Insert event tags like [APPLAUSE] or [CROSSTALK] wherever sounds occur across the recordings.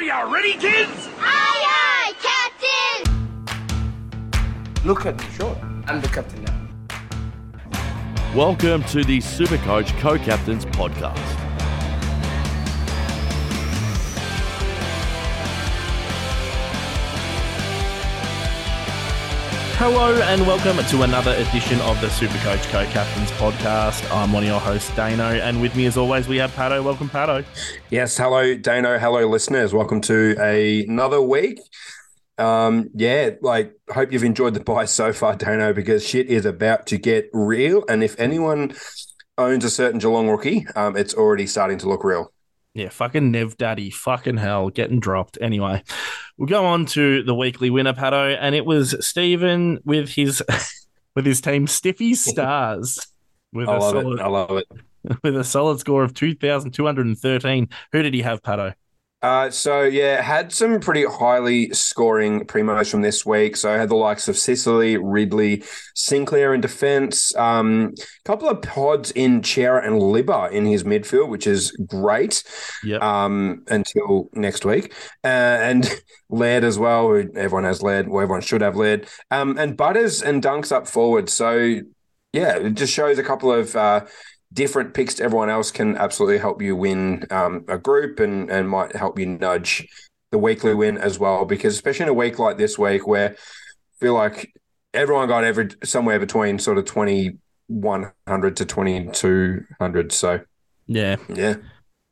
Are you ready, kids? Aye, aye, Captain! Look at me, sure. I'm the captain now. Welcome to the Supercoach Co-Captains Podcast. Hello and welcome to another edition of the Supercoach Co-Captains Podcast. I'm one of your hosts, Dano, and with me as always we have Patto. Welcome, Patto. Yes, hello, Dano. Hello, listeners. Welcome to a, another week. Um, yeah, like hope you've enjoyed the bye so far, Dano, because shit is about to get real. And if anyone owns a certain Geelong rookie, um, it's already starting to look real. Yeah, fucking Nev Daddy, fucking hell, getting dropped. Anyway, we'll go on to the weekly winner, Patto, and it was Stephen with his [LAUGHS] with his team Stiffy Stars with I a love solid it. I love it. [LAUGHS] with a solid score of two thousand two hundred and thirteen. Who did he have, Patto? Uh, so yeah, had some pretty highly scoring primos from this week. So I had the likes of Sicily, Ridley, Sinclair in defence, um, a couple of pods in Chera and Libba in his midfield, which is great. Yep. Um, until next week, uh, and [LAUGHS] Laird as well. Everyone has Laird, well, everyone should have Laird. Um, and Butters and Dunks up forward. So yeah, it just shows a couple of. Uh, different picks to everyone else can absolutely help you win um, a group and, and might help you nudge the weekly win as well. Because especially in a week like this week, where I feel like everyone got every somewhere between sort of twenty one hundred to twenty two hundred. So Yeah. yeah,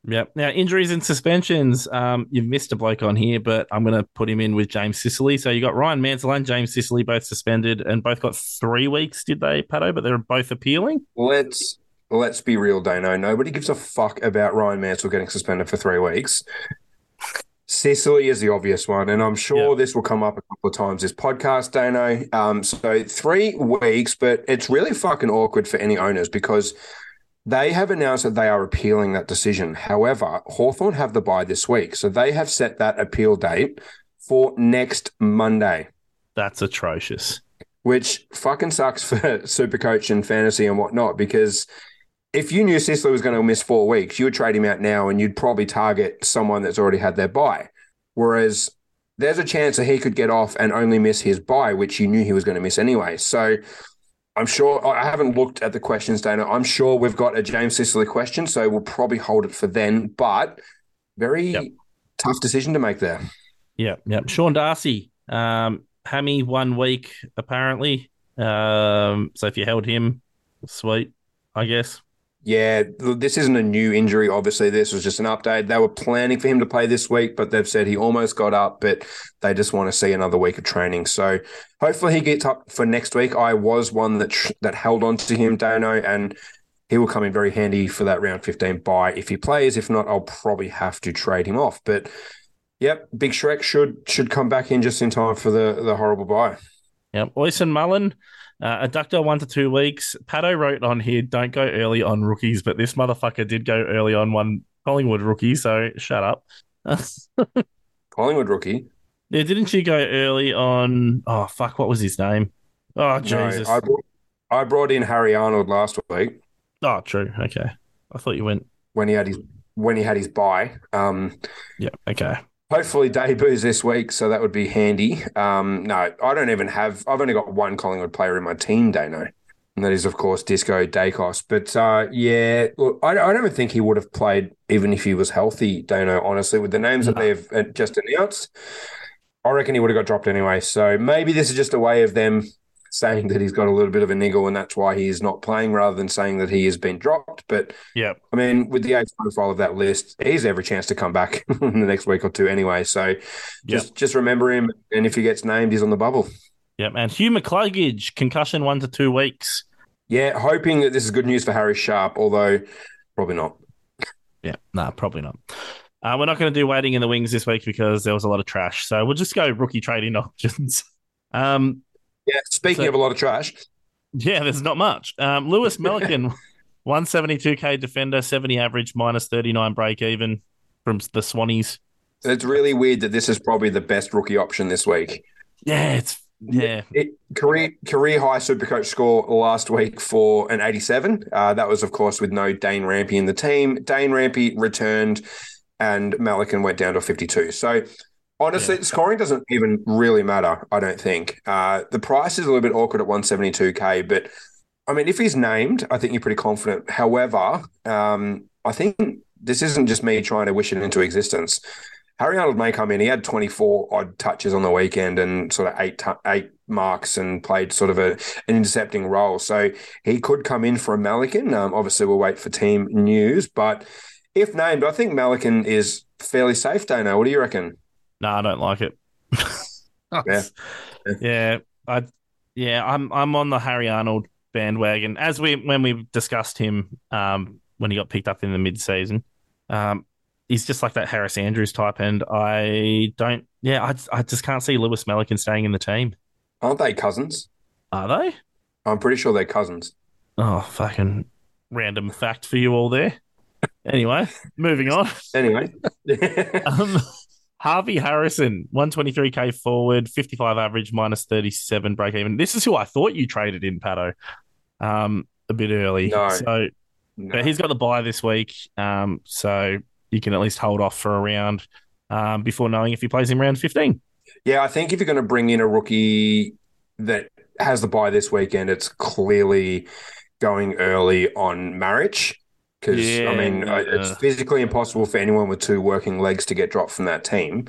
Yep. Now, injuries and suspensions. Um, you've missed a bloke on here, but I'm going to put him in with James Sicily. So you got Ryan Mansell and James Sicily both suspended and both got three weeks, did they, Patto? But they're both appealing. let's let's be real, Dano. Nobody gives a fuck about Ryan Mansell getting suspended for three weeks. Sicily is the obvious one, and I'm sure Yeah. this will come up a couple of times this podcast, Dano. Um, so three weeks, but it's really fucking awkward for any owners because they have announced that they are appealing that decision. However, Hawthorn have the bye this week, so they have set that appeal date for next Monday That's atrocious. which fucking sucks [LAUGHS] for Supercoach and fantasy and whatnot. Because if you knew Sicily was going to miss four weeks, you would trade him out now, and you'd probably target someone that's already had their bye. Whereas there's a chance that he could get off and only miss his bye, which you knew he was going to miss anyway. So I'm sure I haven't looked at the questions, Dana. I'm sure we've got a James Sicily question, so we'll probably hold it for then. But very Yep. tough decision to make there. Yeah, yeah. Sean Darcy, um, hammy one week, apparently. Um, so if you held him, sweet, I guess. Yeah, this isn't a new injury. Obviously, this was just an update. They were planning for him to play this week, but they've said he almost got up, but they just want to see another week of training. So hopefully he gets up for next week. I was one that tr- that held on to him, Dano, and he will come in very handy for that round 15 bye if he plays. If not, I'll probably have to trade him off. But yep, Big Shrek should should come back in just in time for the the horrible bye. Yep. Oyson Mullen, uh, adductor one to two weeks. Patto wrote on here, don't go early on rookies, but this motherfucker did go early on one Collingwood rookie, so shut up. [LAUGHS] Collingwood rookie. yeah, didn't you go early on? Oh, fuck, what was his name? Oh, No, Jesus. I brought, I brought in Harry Arnold last week. Oh, true. Okay. I thought you went. when he had his when he had his bye. Um, Yeah, okay. Hopefully debuts this week, so that would be handy. Um, no, I don't even have. I've only got one Collingwood player in my team, Dano, and that is of course Disco Dacos. But uh, yeah, look, I, I don't even think he would have played even if he was healthy, Dano. Honestly, with the names that they've uh, just announced, I reckon he would have got dropped anyway. So maybe this is just a way of them saying that he's got a little bit of a niggle and that's why he is not playing rather than saying that he has been dropped. But Yeah. I mean, with the age profile of that list, he's every chance to come back [LAUGHS] in the next week or two anyway. So just just remember him, and if he gets named, he's on the bubble. Yep. And Hugh McCluggage, concussion one to two weeks. Yeah, hoping that this is good news for Harry Sharp, although probably not. Yeah, nah, probably not. Uh, we're not going to do waiting in the wings this week because there was a lot of trash. So we'll just go rookie trading [LAUGHS] options. Um, Yeah, speaking So- of a lot of trash, yeah, there's not much. Um, Lewis [LAUGHS] Melican, 172k defender, 70 average, minus 39 break even from the Swannies. it's really weird that this is probably the best rookie option this week. Yeah, it's yeah, It, career career high Supercoach score last week for an 87. Uh, that was, of course, with no Dane Rampe in the team. Dane Rampe returned and Melican went down to 52. So honestly, Yeah. scoring doesn't even really matter, I don't think. Uh, the price is a little bit awkward at 172K, but I mean, if he's named, I think you're pretty confident. However, um, I think this isn't just me trying to wish it into existence. Harry Arnold may come in. He had 24 odd touches on the weekend and sort of eight tu- eight marks and played sort of a, an intercepting role. So he could come in for a Melican. Um, obviously, we'll wait for team news. But if named, I think Melican is fairly safe, Dano. What do you reckon? No, I don't like it. [LAUGHS] Yeah. [LAUGHS] yeah, I yeah, I'm I'm on the Harry Arnold bandwagon. As we when we discussed him um when he got picked up in the mid season. Um he's just like that Harris Andrews type and I don't yeah, I, I just can't see Lewis Melican staying in the team. Aren't they cousins? Are they? I'm pretty sure they're cousins. Oh, fucking random fact for you all there. Anyway, moving on. Anyway, [LAUGHS] Um, Harvey Harrison, 123k forward, 55 average, minus 37 break even. This is who I thought you traded in, Patto, um, a bit early. No. So, but he's got the bye this week. Um, so you can at least hold off for a round um, before knowing if he plays in round 15. Yeah, I think if you're going to bring in a rookie that has the bye this weekend, it's clearly going early on marriage. Because, I mean, Yeah. uh, it's physically impossible for anyone with two working legs to get dropped from that team.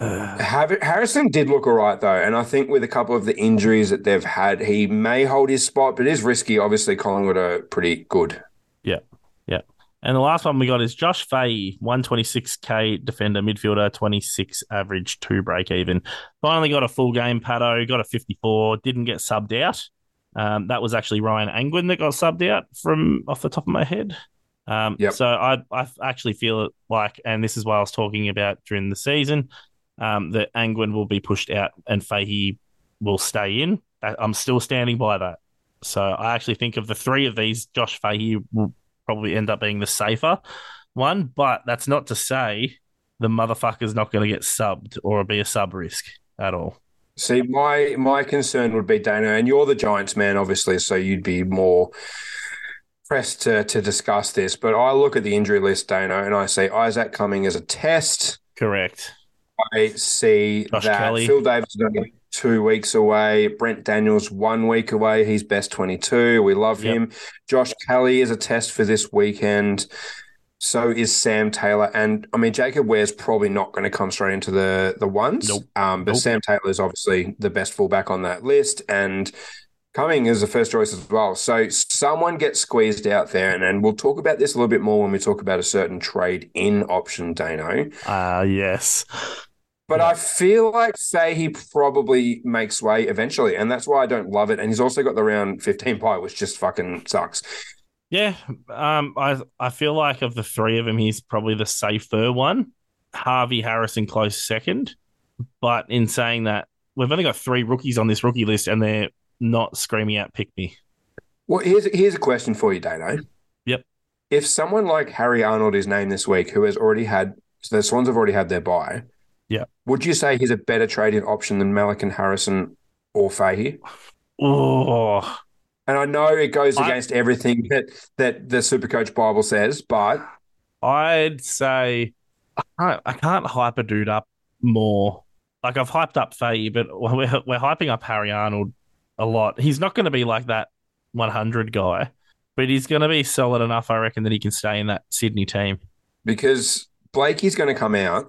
Hav- Harrison did look all right, though. And I think with a couple of the injuries that they've had, he may hold his spot, but it is risky. Obviously, Collingwood are pretty good. Yeah, yeah. And the last one we got is Josh Fahey, 126k defender, midfielder, 26 average, two break even. Finally got a full game, Patto, got a 54, didn't get subbed out. Um, that was actually Ryan Angwin that got subbed out from off the top of my head. Um, Yep. So I, I actually feel like, and this is what I was talking about during the season, um, that Angwin will be pushed out and Fahey will stay in. I'm still standing by that. So I actually think of the three of these, Josh Fahey will probably end up being the safer one, but that's not to say the motherfucker's not going to get subbed or be a sub risk at all. See, my my concern would be Dana, and you're the Giants man, obviously, so you'd be more pressed to, to discuss this. But I look at the injury list, Dana, and I see Isaac Cumming as a test. Correct. I see Josh that Kelly. Phil Davis is only two weeks away. Brent Daniels one week away. He's best twenty two. We love Yep. him. Josh Kelly is a test for this weekend. So is Sam Taylor, and I mean Jacob Wehr's probably not going to come straight into the the ones. Nope. Um, but Nope. Sam Taylor is obviously the best fullback on that list, and Cumming is the first choice as well. So someone gets squeezed out there, and, and we'll talk about this a little bit more when we talk about a certain trade in option, Dano. Ah, yes. But I feel like Fahey probably makes way eventually, and that's why I don't love it. And he's also got the round 15 pie, which just fucking sucks. Yeah. Um, I I feel like of the three of them, he's probably the safer one. Harvey Harrison close second. But in saying that, we've only got three rookies on this rookie list, and they're not screaming out pick me. Well, here's here's a question for you, Dano. Yep. If someone like Harry Arnold is named this week, who has already had so the Swans have already had their bye, Yeah. would you say he's a better trading option than Melican Harrison or Fahey? Oh, And I know it goes I- against everything that that the Supercoach Bible says, but I'd say I can't, I can't hype a dude up more. Like I've hyped up Fahey, but we're we're hyping up Harry Arnold a lot. He's not going to be like that 100 guy, but he's going to be solid enough, I reckon, that he can stay in that Sydney team. because Blakey's going to come out,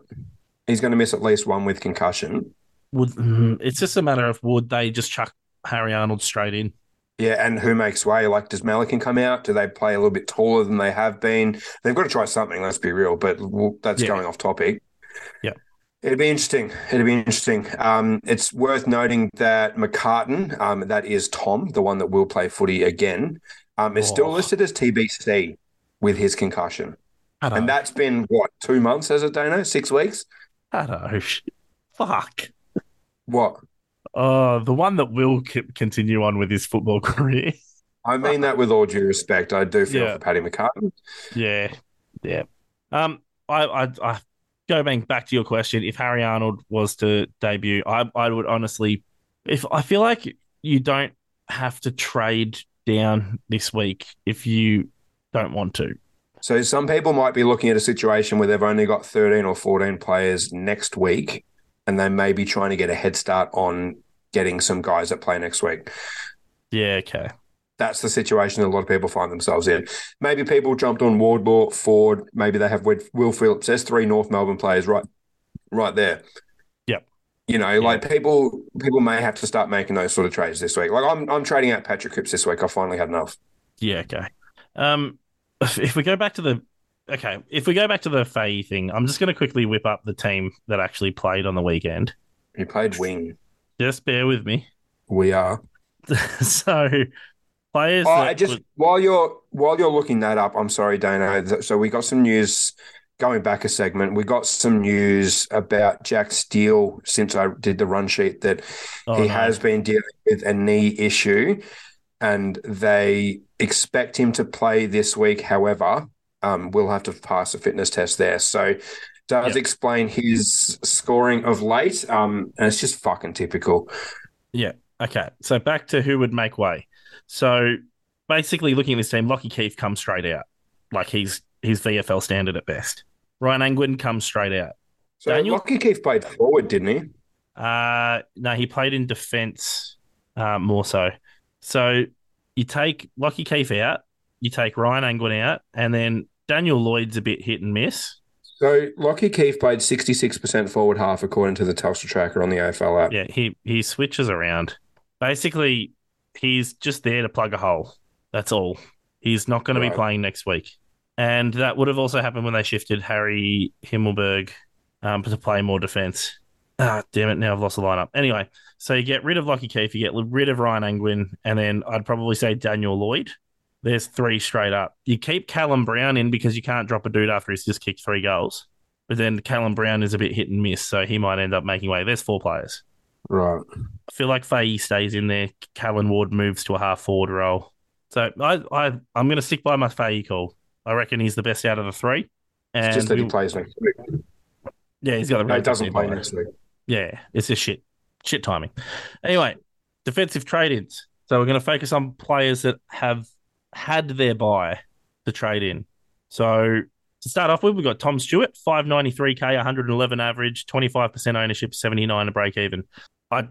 he's going to miss at least one with concussion. Would mm, it's just a matter of would they just chuck Harry Arnold straight in? Yeah, and who makes way? Like, does Melican come out? Do they play a little bit taller than they have been? They've got to try something. Let's be real, but well, that's Yeah. going off topic. Yeah. It'd be interesting. It'd be interesting. Um, it's worth noting that McCartan, um, that is Tom, the one that will play footy again, um, is still Oh. listed as TBC with his concussion, and know. that's been what two months? As a Dano, six weeks. I don't know. Fuck. What? Oh, the one that will c- continue on with his football [LAUGHS] career. I mean that with all due respect. I do feel Yeah. for Paddy McCartan. Yeah, yeah. Um, I, I, I going back to your question. If Harry Arnold was to debut, I, I would honestly, if I feel like you don't have to trade down this week if you don't want to. So some people might be looking at a situation where they've only got 13 or 14 players next week, and they may be trying to get a head start on getting some guys that play next week. Yeah, okay. That's the situation that a lot of people find themselves in. Maybe people jumped on Wardlaw, Ford. Maybe they have Will Will Phillips. There's three North Melbourne players right, right there. Yep. You know, like people, people may have to start making those sort of trades this week. Like I'm, I'm trading out Patrick Cripps this week. I finally had enough. Yeah, okay. Um, if we go back to the okay, if we go back to the Fahey thing, I'm just going to quickly whip up the team that actually played on the weekend. He played wing. Just bear with me. We are. [LAUGHS] so, players. Oh, I just would- while you're while you're looking that up, I'm sorry, Dano. So we got some news going back a segment. We got some news about Jack Steele since I did the run sheet that oh, he no. has been dealing with a knee issue, and they expect him to play this week. However, um, we'll have to pass a fitness test there. So. Does Yep. explain his scoring of late, um, and it's just fucking typical. Yeah. Okay, so back to who would make way. So basically, looking at this team, Lockie Keeffe comes straight out, like he's he's VFL standard at best. Ryan Angwin comes straight out. So Daniel? Lockie Keeffe played forward, didn't he? Uh no, he played in defence uh, more so. So you take Lockie Keeffe out, you take Ryan Angwin out, and then Daniel Lloyd's a bit hit and miss. So Lockie Keeffe played 66% forward half according to the Telstra tracker on the AFL app. Yeah, he he switches around. Basically, he's just there to plug a hole. That's all. He's not going to be playing next week. And that would have also happened when they shifted Harry Himmelberg um, to play more defense. Ah, damn it! Now I've lost the lineup. Anyway, so you get rid of Lockie Keeffe, you get rid of Ryan Angwin, and then I'd probably say Daniel Lloyd. There's three straight up. You keep Callum Brown in because you can't drop a dude after he's just kicked three goals. But then Callum Brown is a bit hit and miss, so he might end up making way. There's four players. Right. I feel like Fahey stays in there. Callan Ward moves to a half forward role. So I, I I'm going to stick by my Fahey call. I reckon he's the best out of the three. And It's just that he we- plays next week. yeah, he's got the No, he doesn't play next week. Yeah, it's just shit, shit timing. Anyway, defensive trade-ins. So we're going to focus on players that have had their bye to trade in. So to start off with, we've got Tom Stewart, five ninety three k, one hundred and eleven average, twenty five percent ownership, seventy nine to break even. I,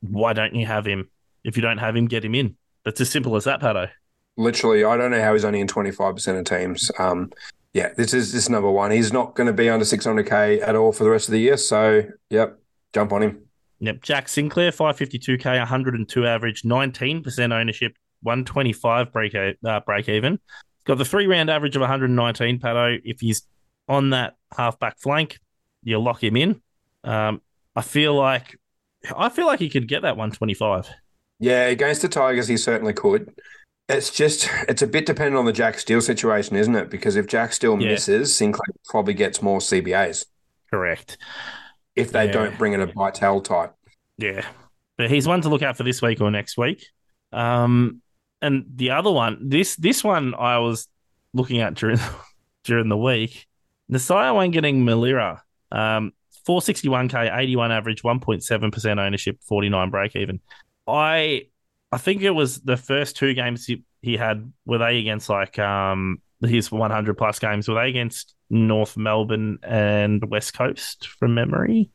why don't you have him? If you don't have him, get him in. That's as simple as that, Patto. Literally, I don't know how he's only in 25% of teams. Um, yeah, this is this is number one. He's not going to be under 600k at all for the rest of the year. So, yep, jump on him. Yep, Jack Sinclair, five fifty two k, one hundred and two average, nineteen percent ownership, one twenty five break uh, break even. Got the three round average of one hundred and nineteen. Patto, if he's on that half back flank, you lock him in. Um, I feel like I feel like he could get that one twenty five. Yeah, against the Tigers, he certainly could. It's just, it's a bit dependent on the Jack Steele situation, isn't it? Because if Jack Steele Yeah. misses, Sinclair probably gets more CBAs Correct. if they Yeah. don't bring in a Vital type. Yeah, but he's one to look out for this week or next week. Um, and the other one, this this one, I was looking at during [LAUGHS] during the week. Nasiah Wanganeen-Milera, um, four sixty one k, eighty one average, one point seven percent ownership, forty nine break even. I I think it was the first two games he, he had were they against like um his one hundred plus games were they against North Melbourne and West Coast from memory.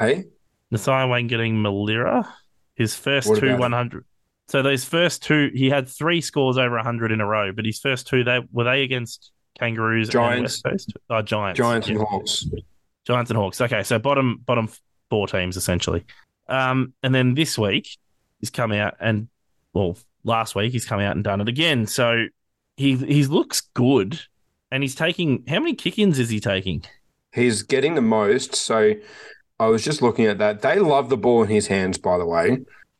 Hey, Nasiah Wanganeen-Milera, his first What two about it? 100. So those first two, he had three scores over 100 in a row, but his first two, they were they against Kangaroos and Giants. West Coast? Oh, Giants. Giants and Hawks. Giants and Hawks. Okay, so bottom bottom four teams essentially. Um, and then this week he's come out and well, last week he's come out and done it again. So he he looks good, and he's taking how many kick-ins is he taking? He's getting the most. So I was just looking at that. They love the ball in his hands, by the way.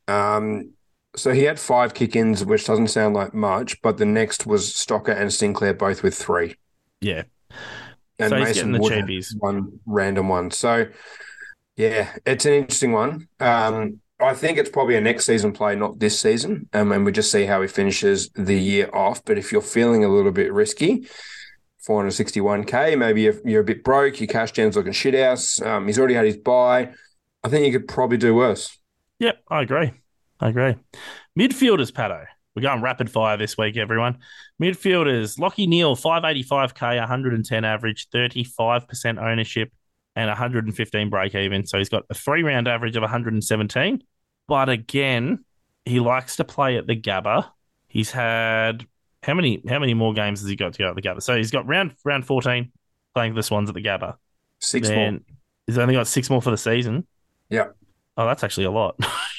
Um, so he had five kick ins, which doesn't sound like much, but the next was Stocker and Sinclair, both with three. Yeah, And So he's Mason getting the Wood had cheapies. one random one. So yeah, it's an interesting one. Um, I think it's probably a next season play, not this season. Um, and we just see how he finishes the year off. But if you're feeling a little bit risky, 461k, maybe you're, you're a bit broke, your cash gen's looking shit house. Um, he's already had his bye. I think you could probably do worse. Yep, I agree. I agree. Midfielders, Patto. We're going rapid fire this week, everyone. Midfielders, Lockie Neale, 585k, 110 average, 35% ownership, and 115 break even. So he's got a three round average of 117. But again, he likes to play at the Gabba. He's had how many how many more games has he got to go at the Gabba? So he's got round round 14 playing the Swans at the Gabba. Six then more. he's only got six more for the season. Yeah. Oh, that's actually a lot. [LAUGHS]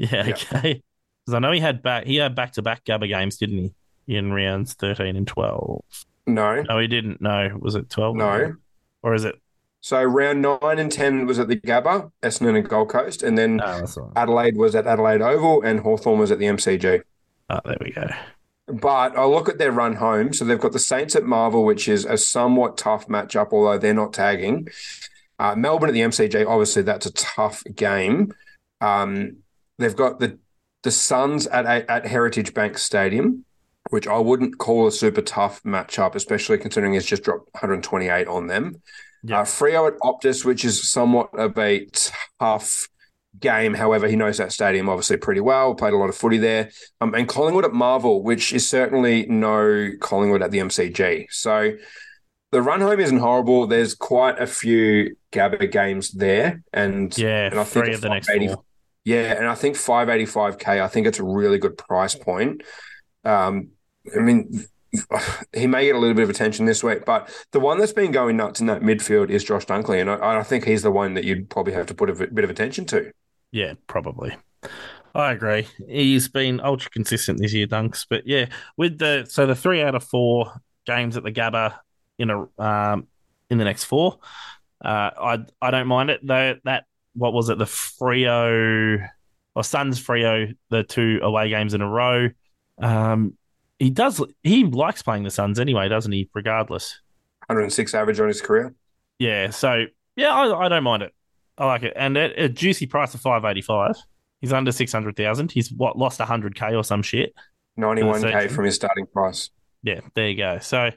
yeah, Yeah. okay. Because I know he had back he had back to back Gabba games, didn't he? In rounds 13 and 12. No, No, he didn't. No, was it 12? no. Or is it? So round nine and ten was at the Gabba, Essendon and Gold Coast, and then that's. Adelaide was at Adelaide Oval, and Hawthorn was at the MCG. Oh, there we go. But I look at their run home. So they've got the Saints at Marvel, which is a somewhat tough matchup, although they're not tagging. Uh, Melbourne at the MCG, obviously that's a tough game. Um, they've got the the Suns at at Heritage Bank Stadium, which I wouldn't call a super tough matchup, especially considering it's just dropped 128 on them. Yeah. Uh, Freo at Optus, which is somewhat of a tough game. However, he knows that stadium obviously pretty well. Played a lot of footy there. Um, and Collingwood at Marvel, which is certainly no Collingwood at the MCG. So the run home isn't horrible. There's quite a few Gabba games there, and Yeah, and I think three of the next 580 four. Yeah, and I think 585k. I think it's a really good price point. Um, I mean, he may get a little bit of attention this week, but the one that's been going nuts in that midfield is Josh Dunkley, and I, I think he's the one that you'd probably have to put a bit of attention to. Yeah, probably. I agree. He's been ultra consistent this year, Dunks. But yeah, with the so the three out of four games at the Gabba in a um in the next four, uh, I I don't mind it. Though that what was it the Freo or Suns Freo the two away games in a row. Um, he does he likes playing the Suns anyway, doesn't he? Regardless. 106 average on his career. Yeah, so yeah, I, I don't mind it. I like it, and at a juicy price of five eighty five, he's under six hundred thousand. He's what lost hundred k or some shit. 91k from his starting price. Yeah, there you go. So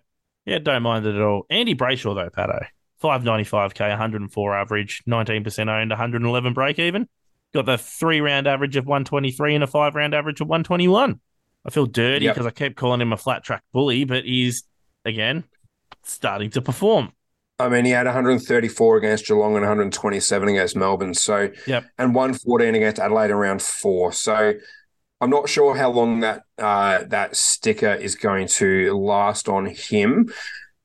yeah, don't mind it at all. Andy Brayshaw though, Patto, five ninety five k, one hundred and four average, nineteen percent owned, one hundred and eleven break even. Got the three round average of one twenty three and a five round average of one twenty one. I feel dirty Yep. because I kept calling him a flat track bully, but he's again starting to perform. I mean, he had 134 against Geelong and 127 against Melbourne. So, Yep. and 114 against Adelaide in round four. So, I'm not sure how long that uh, that sticker is going to last on him.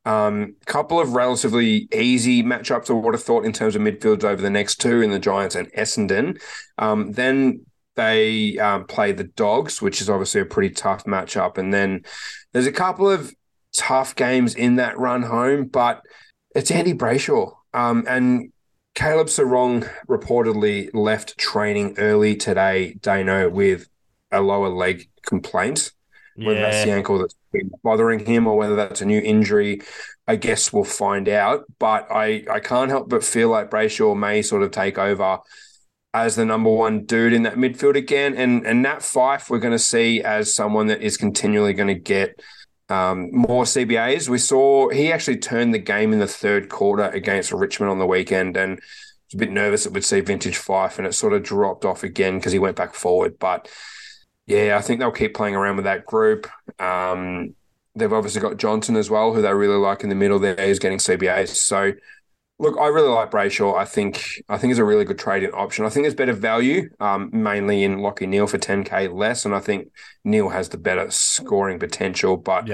Um, couple of relatively easy matchups, I would have thought, in terms of midfields over the next two in the Giants and Essendon. Um, then they um, play the Dogs, which is obviously a pretty tough matchup. And then there's a couple of tough games in that run home, but it's Andy Brayshaw. Um, and Caleb Serong reportedly left training early today, Dano, with a lower leg complaint. Whether that's the ankle that's been bothering him or whether that's a new injury, I guess we'll find out. But I, I can't help but feel like Brayshaw may sort of take over as the number one dude in that midfield again. And and Nat Fyfe, we're going to see as someone that is continually going to get um, more CBAs. We saw he actually turned the game in the third quarter against Richmond on the weekend and was a bit nervous that we'd see vintage Fyfe and it sort of dropped off again because he went back forward. But yeah, I think they'll keep playing around with that group. Um, they've obviously got Johnson as well, who they really like in the middle there. He's getting CBAs. So look, I really like Brayshaw. I think I think it's a really good trading option. I think there's better value, um, mainly in Lockie Neale for 10k less, and I think Neale has the better scoring potential. But.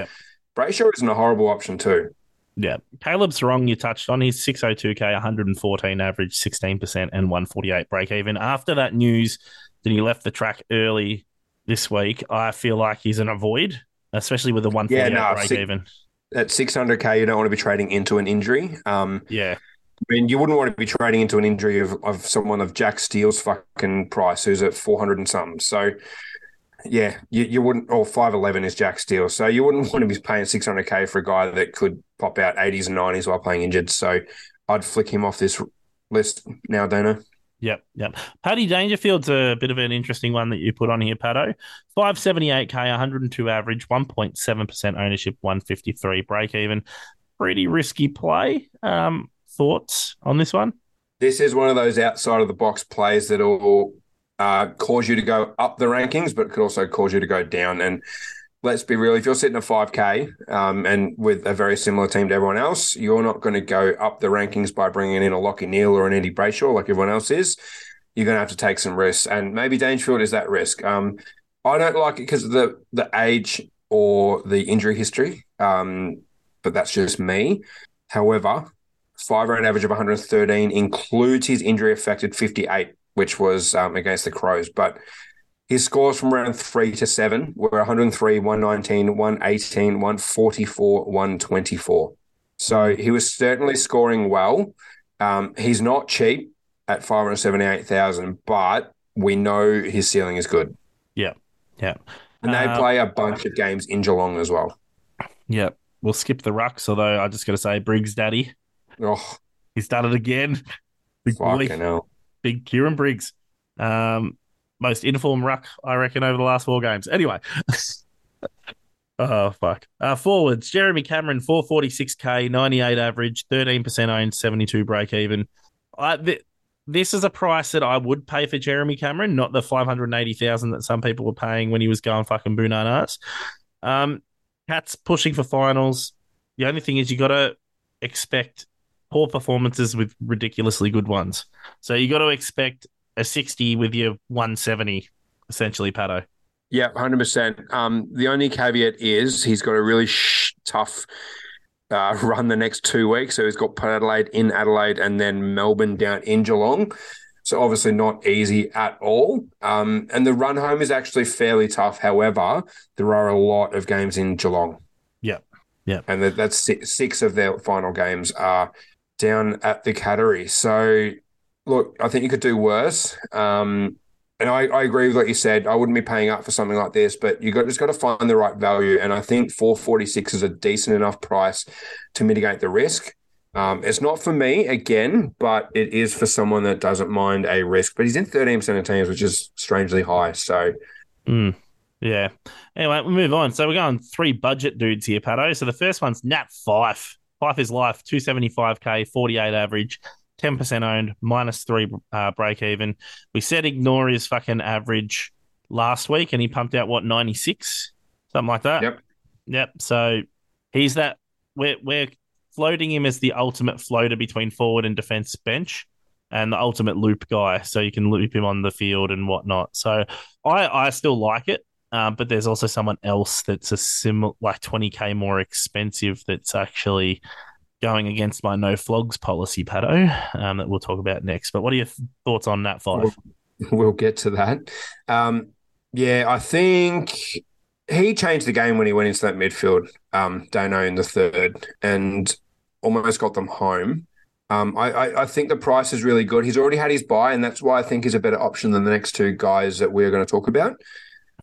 Brayshaw isn't a horrible option too. yeah. Caleb Serong. You touched on. He's six hundred two k, one hundred and fourteen average, sixteen percent, and one forty eight break even. After that news that he left the track early this week, I feel like he's an avoid, especially with the one Yeah, no, break see- even. At 600k, you don't want to be trading into an injury. Um, Yeah, I mean, you wouldn't want to be trading into an injury of, of someone of Jack Steele's fucking price, who's at 400 and something. So, yeah, you, you wouldn't, or 5'11 is Jack Steele. So, you wouldn't want to be paying 600K for a guy that could pop out 80s and 90s while playing injured. So, I'd flick him off this list now, Dana. Yep, yep. Paddy Dangerfield's a bit of an interesting one that you put on here, Patto. 578k, 102 average, 1.7% ownership, 153 break even. Pretty risky play. Um, thoughts on this one? This is one of those outside of the box plays that'll uh, cause you to go up the rankings, but could also cause you to go down. And let's be real, if you're sitting at 5K um, and with a very similar team to everyone else, you're not going to go up the rankings by bringing in a Lockie Neale or an Andy Brayshaw like everyone else is. You're going to have to take some risks. And maybe Dangerfield is that risk. Um, I don't like it because of the, the age or the injury history, um, but that's just me. However, five round average of 113 includes his injury affected 58, which was um, against the Crows. But his scores from round three to seven were 103, 119, 118, 144, 124. So he was certainly scoring well. Um, he's not cheap at 578,000, but we know his ceiling is good. Yeah. Yeah. And they Um, play a bunch of games in Geelong as well. Yeah. We'll skip the rucks, although I just got to say, Briggs Daddy, Oh, done it again. Big boy. hell. Big Kieran Briggs. Um, most informed ruck, I reckon, over the last four games. Anyway. [LAUGHS] oh, fuck. Uh, forwards Jeremy Cameron, 446k, 98 average, 13% owned, 72 break even. I, th- this is a price that I would pay for Jeremy Cameron, not the 580,000 that some people were paying when he was going fucking bananas. Um, Cats pushing for finals. The only thing is you got to expect poor performances with ridiculously good ones. So you got to expect a 60 with your 170, essentially, Patto. Yeah, hundred percent. Um, the only caveat is he's got a really sh- tough uh, [LAUGHS] run the next two weeks. So he's got Port Adelaide in Adelaide and then Melbourne down in Geelong. So obviously not easy at all. Um, and the run home is actually fairly tough. However, there are a lot of games in Geelong. Yep. Yep. And that, that's six, six of their final games are down at the Cattery. So look, I think you could do worse. Um, and I, I agree with what you said. I wouldn't be paying up for something like this, but you got just got to find the right value. And I think 446 is a decent enough price to mitigate the risk. Um, it's not for me again, but it is for someone that doesn't mind a risk. But he's in 13% of teams, which is strangely high. So Mm, yeah. Anyway, we move on. So we're going three budget dudes here, Patto. So the first one's Nat Fyfe. Fyfe is life, 275k, 48 average, 10% owned, minus three uh, break even. We said ignore his fucking average last week, and he pumped out what 96, something like that. Yep. Yep. So he's that. We're we're floating him as the ultimate floater between forward and defense bench, and the ultimate loop guy. So you can loop him on the field and whatnot. So I I still like it. Um, but there's also someone else that's a similar, like 20k more expensive. That's actually going against my no flogs policy, Patto, um, that we'll talk about next. But what are your thoughts on that five? we'll get to that. Um, yeah, I think he changed the game when he went into that midfield, um, Dano in the third, and almost got them home. Um, I, I, I think the price is really good. He's already had his bye, and that's why I think he's a better option than the next two guys that we're going to talk about.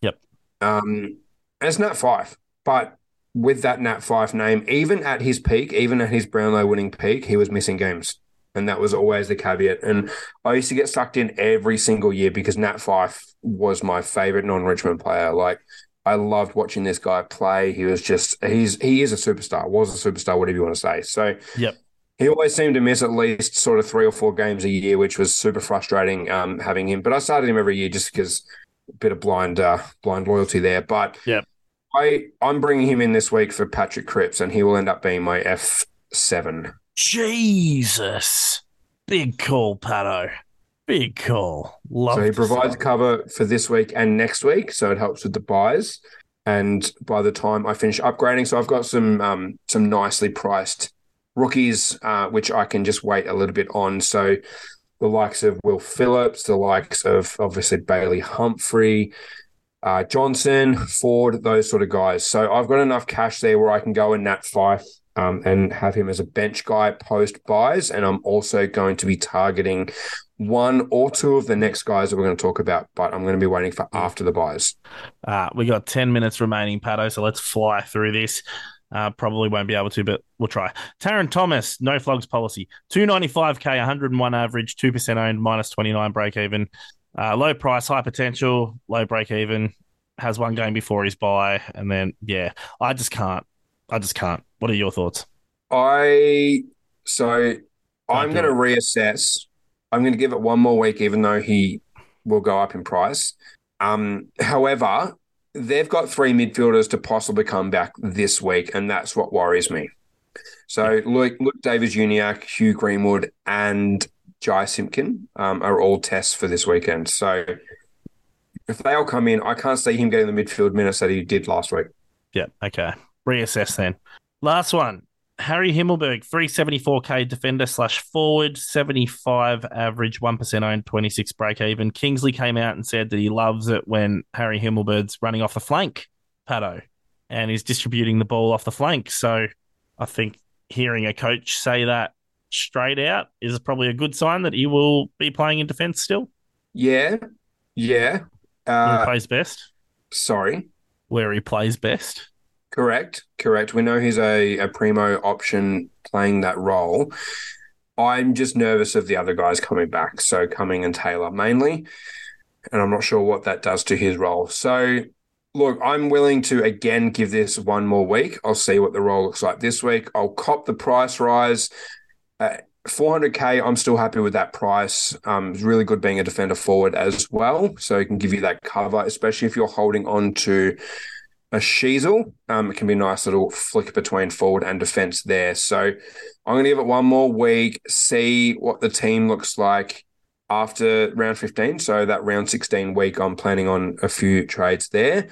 Yep. Um, and it's Nat Fyfe, but with that Nat Fyfe name, even at his peak, even at his Brownlow winning peak, he was missing games. And that was always the caveat. And I used to get sucked in every single year because Nat Fyfe was my favorite non-Richmond player. Like I loved watching this guy play. He was just he's he is a superstar, was a superstar, whatever you want to say. So Yep. he always seemed to miss at least sort of three or four games a year, which was super frustrating um, having him. But I started him every year just because a bit of blind uh, blind loyalty there. But Yep. I I'm bringing him in this week for Patrick Cripps, and he will end up being my F seven. Jesus. Big call, Patto. Big call. Love So he provides cover for this week and next week, so it helps with the byes. And by the time I finish upgrading, so I've got some um, some nicely priced rookies, uh, which I can just wait a little bit on. So the likes of Will Phillips, the likes of obviously Bailey Humphrey, uh, Johnson, Ford, those sort of guys. So I've got enough cash there where I can go in Nat Fyfe um, and have him as a bench guy post byes. And I'm also going to be targeting one or two of the next guys that we're going to talk about, but I'm going to be waiting for after the byes. Uh, we got 10 minutes remaining, Patto, so let's fly through this. Uh, probably won't be able to, but we'll try. Tarryn Thomas, no flogs policy. 295k, 101 average, 2% owned, minus 29 break even. Uh, low price, high potential, low break even. Has one game before his bye. And then, yeah, I just can't. I just can't. What are your thoughts? I so I'm going to reassess. I'm going to give it one more week, even though he will go up in price. Um, however, they've got three midfielders to possibly come back this week, and that's what worries me. So Luke, Luke Davies-Uniacke, Hugh Greenwood, and Jy Simpkin um, are all tests for this weekend. So if they all come in, I can't see him getting the midfield minutes that he did last week. Yeah. Okay. Reassess then. Last one. Harry Himmelberg, 374k defender slash forward, 75 average, 1% owned, 26 break even. Kingsley came out and said that he loves it when Harry Himmelberg's running off the flank, Patto, and he's distributing the ball off the flank. So I think hearing a coach say that straight out is probably a good sign that he will be playing in defence still. Yeah, yeah. Where he Uh, plays best. sorry. Where he plays best. Correct, correct. We know he's a, a primo option playing that role. I'm just nervous of the other guys coming back. So Cumming and Taylor mainly. And I'm not sure what that does to his role. So look, I'm willing to again give this one more week. I'll see what the role looks like this week. I'll cop the price rise. Uh, 400k, I'm still happy with that price. Um, it's really good being a defender forward as well. So it can give you that cover, especially if you're holding on to a Sheezel. Um, it can be a nice little flick between forward and defense there. So I'm going to give it one more week, see what the team looks like after round 15. So that round 16 week, I'm planning on a few trades there.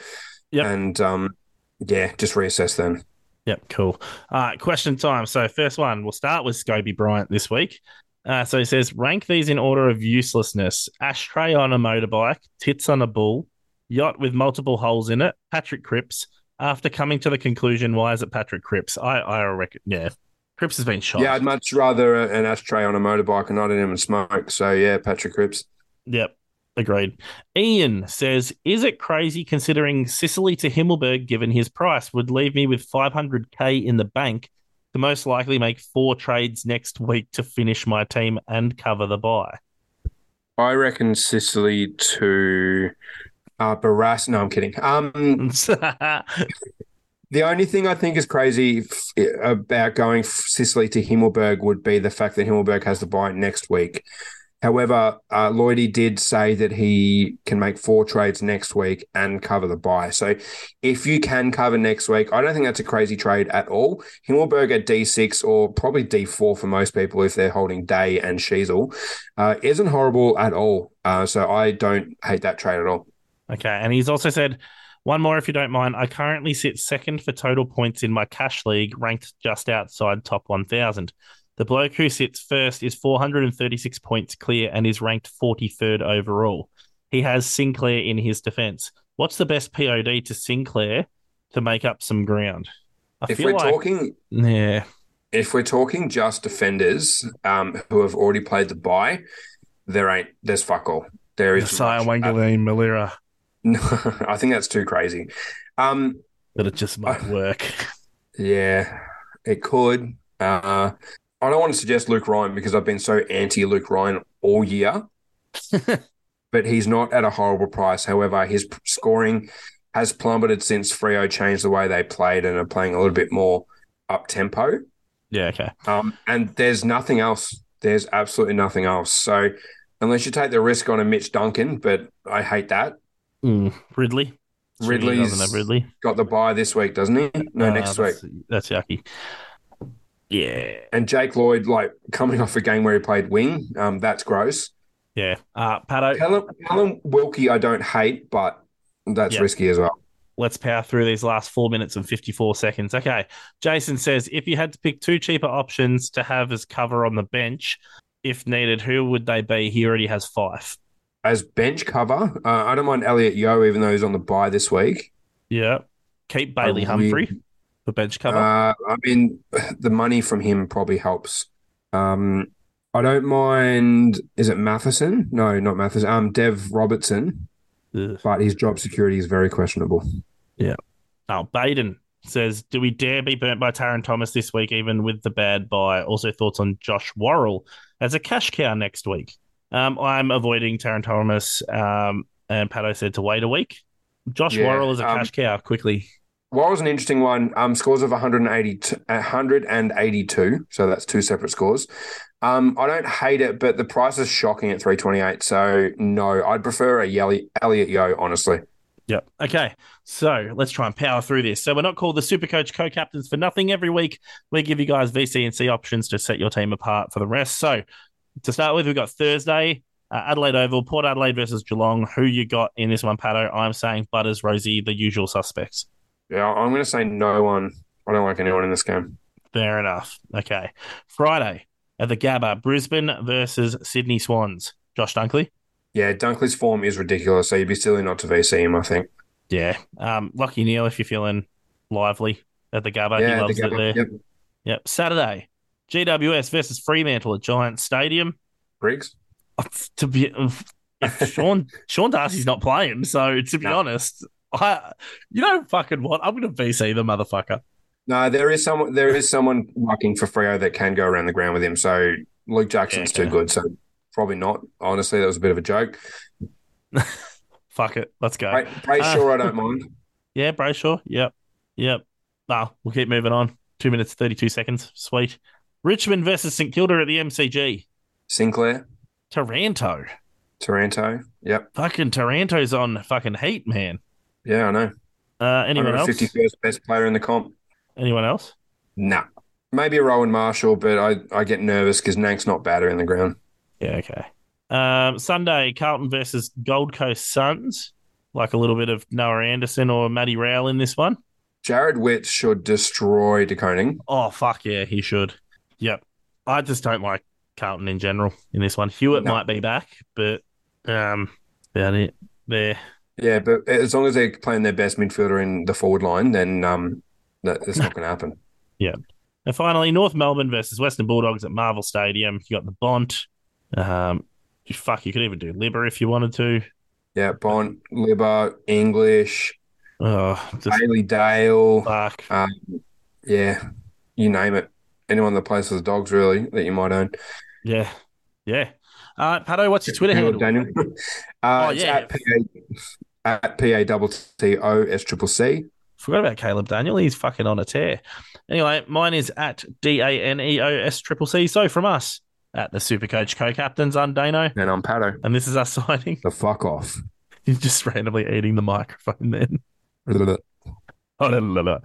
Yep. And um, yeah, just reassess then. Yep, cool. All right, question time. So, first one, we'll start with Scobie Bryant this week. Uh, so he says, rank these in order of uselessness ashtray on a motorbike, tits on a bull, yacht with multiple holes in it, Patrick Cripps. After coming to the conclusion, why is it Patrick Cripps? I, I reckon, yeah, Cripps has been shot. Yeah, I'd much rather an ashtray on a motorbike and not even smoke. So yeah, Patrick Cripps. Yep, agreed. Ian says, "Is it crazy considering Sicily to Himmelberg, given his price, would leave me with 500k in the bank to most likely make four trades next week to finish my team and cover the bye." I reckon Sicily to uh, Barras. No, I'm kidding. Um, [LAUGHS] the only thing I think is crazy f- about going Sicily to Himmelberg would be the fact that Himmelberg has the bye next week. However, uh, Lloydie did say that he can make four trades next week and cover the bye. So if you can cover next week, I don't think that's a crazy trade at all. Himmelberg at D6 or probably D4 for most people if they're holding Day and Sheezel uh, isn't horrible at all. Uh, so I don't hate that trade at all. Okay, and he's also said one more if you don't mind. I currently sit second for total points in my cash league, ranked just outside top 1000. The bloke who sits first is 436 points clear and is ranked 43rd overall. He has Sinclair in his defense. What's the best POD to Sinclair to make up some ground? I If feel we're like, talking yeah, if we're talking just defenders um, who have already played the buy, there ain't there's fuck all. There is Messiah much. Uh, Malira, no, [LAUGHS] I think that's too crazy. Um, but it just might work. [LAUGHS] yeah, it could. Uh, I don't want to suggest Luke Ryan because I've been so anti Luke Ryan all year, [LAUGHS] but he's not at a horrible price. However, his scoring has plummeted since Freo changed the way they played and are playing a little bit more up tempo. yeah, okay. Um, and there's nothing else. There's absolutely nothing else. So unless you take the risk on a Mitch Duncan, but I hate that. Mm, Ridley. Ridley's Ridley. got the bye this week, doesn't he? No, Uh, next week. that's, That's yucky. Yeah. And Jake Lloyd, like coming off a game where he played wing, um, that's gross. Yeah. Uh, Patto, Callum, Callum Wilkie, I don't hate, but that's Yeah. risky as well. let's power through these last four minutes and 54 seconds. Okay. Jason says if you had to pick two cheaper options to have as cover on the bench, if needed, who would they be? He already has five. As bench cover, uh, I don't mind Elliot Yeo, even though he's on the bye this week. Yeah. Keep Bailey I Humphrey for bench cover. Uh, I mean, [SIGHS] the money from him probably helps. Um, I don't mind. Is it Matheson? No, not Matheson. Um, Dev Robertson, Ugh. but his job security is very questionable. Yeah. Oh, Baden says, Do we dare be burnt by Tarryn Thomas this week, even with the bad bye? Also, thoughts on Josh Worrell as a cash cow next week. Um, I'm avoiding Tarryn Thomas, um, and Patto said to wait a week. Josh Yeah, Worrell is a um, cash cow quickly. Was an interesting one? Um, scores of 180, 182. So that's two separate scores. Um, I don't hate it, but the price is shocking at 328. So no, I'd prefer a Yelly, Elliot Yeo, honestly. Yep. Okay. So let's try and power through this. So we're not called the Super Coach co-captains for nothing. Every week we give you guys VC and C options to set your team apart for the rest. So to start with, we've got Thursday, uh, Adelaide Oval, Port Adelaide versus Geelong. Who you got in this one, Patto? I'm saying Butters, Rosie, the usual suspects. Yeah, I'm going to say no one. I don't like anyone in this game. Fair enough. Okay. Friday at the Gabba, Brisbane versus Sydney Swans. Josh Dunkley. Yeah, Dunkley's form is ridiculous, so you'd be silly not to VC him, I think. Yeah. Um, Lachie Neale, if you're feeling lively at the Gabba, yeah, he loves the it there. Yep. Yep. Saturday, GWS versus Fremantle at Giant Stadium. Briggs. [LAUGHS] To be, Sean Sean Darcy's not playing, so to be No. honest, [LAUGHS] I, you know, fucking what? I'm going to VC the motherfucker. No, there is someone. There is someone working for Freo that can go around the ground with him. So Luke Jackson's Yeah. too good. So probably not. Honestly, that was a bit of a joke. [LAUGHS] Fuck it, let's go. Right, Bray Uh, sure I don't [LAUGHS] mind. Yeah, Brayshaw. Yep. Yep. Nah, we'll keep moving on. Two minutes, 32 seconds. Sweet. Richmond versus St Kilda at the MCG. Sinclair, Taranto. Taranto. Yep. Fucking Taranto's on fucking heat, man. Yeah, I know. Uh, anyone else? 151st best player in the comp. Anyone else? Nah. Maybe a Rowan Marshall, but I, I get nervous because Nank's not batter in the ground. Yeah, okay. Um, Sunday, Carlton versus Gold Coast Suns. Like a little bit of Noah Anderson or Matty Rowell in this one. Jarrod Witts should destroy De Koning. Oh, fuck yeah, he should. Yep. I just don't like Carlton in general in this one. Hewett No. might be back, but um, about it. There. Yeah, but as long as they're playing their best midfielder in the forward line, then um, that, that's not going to happen. [LAUGHS] Yeah. And finally, North Melbourne versus Western Bulldogs at Marvel Stadium. You got the Bont. Um, you- fuck, you could even do Libba if you wanted to. Yeah, Bont, Libba, English, Oh, Bailey Dale. fuck. Um, yeah, you name it. Anyone that plays for the dogs, really, that you might own. Yeah. Yeah. Uh, Patto, what's your Twitter handle? Daniel. [LAUGHS] Uh, Oh, yeah. At PA, at double T O S triple C. Forgot about Caleb Daniel. He's fucking on a tear. Anyway, mine is at D A N E O S triple C. So from us at the Supercoach co-captains, I'm Daneo, And I'm Patto. and this is us [LAUGHS] signing. The fuck off. He's just randomly eating the microphone then. [LAUGHS] Oh.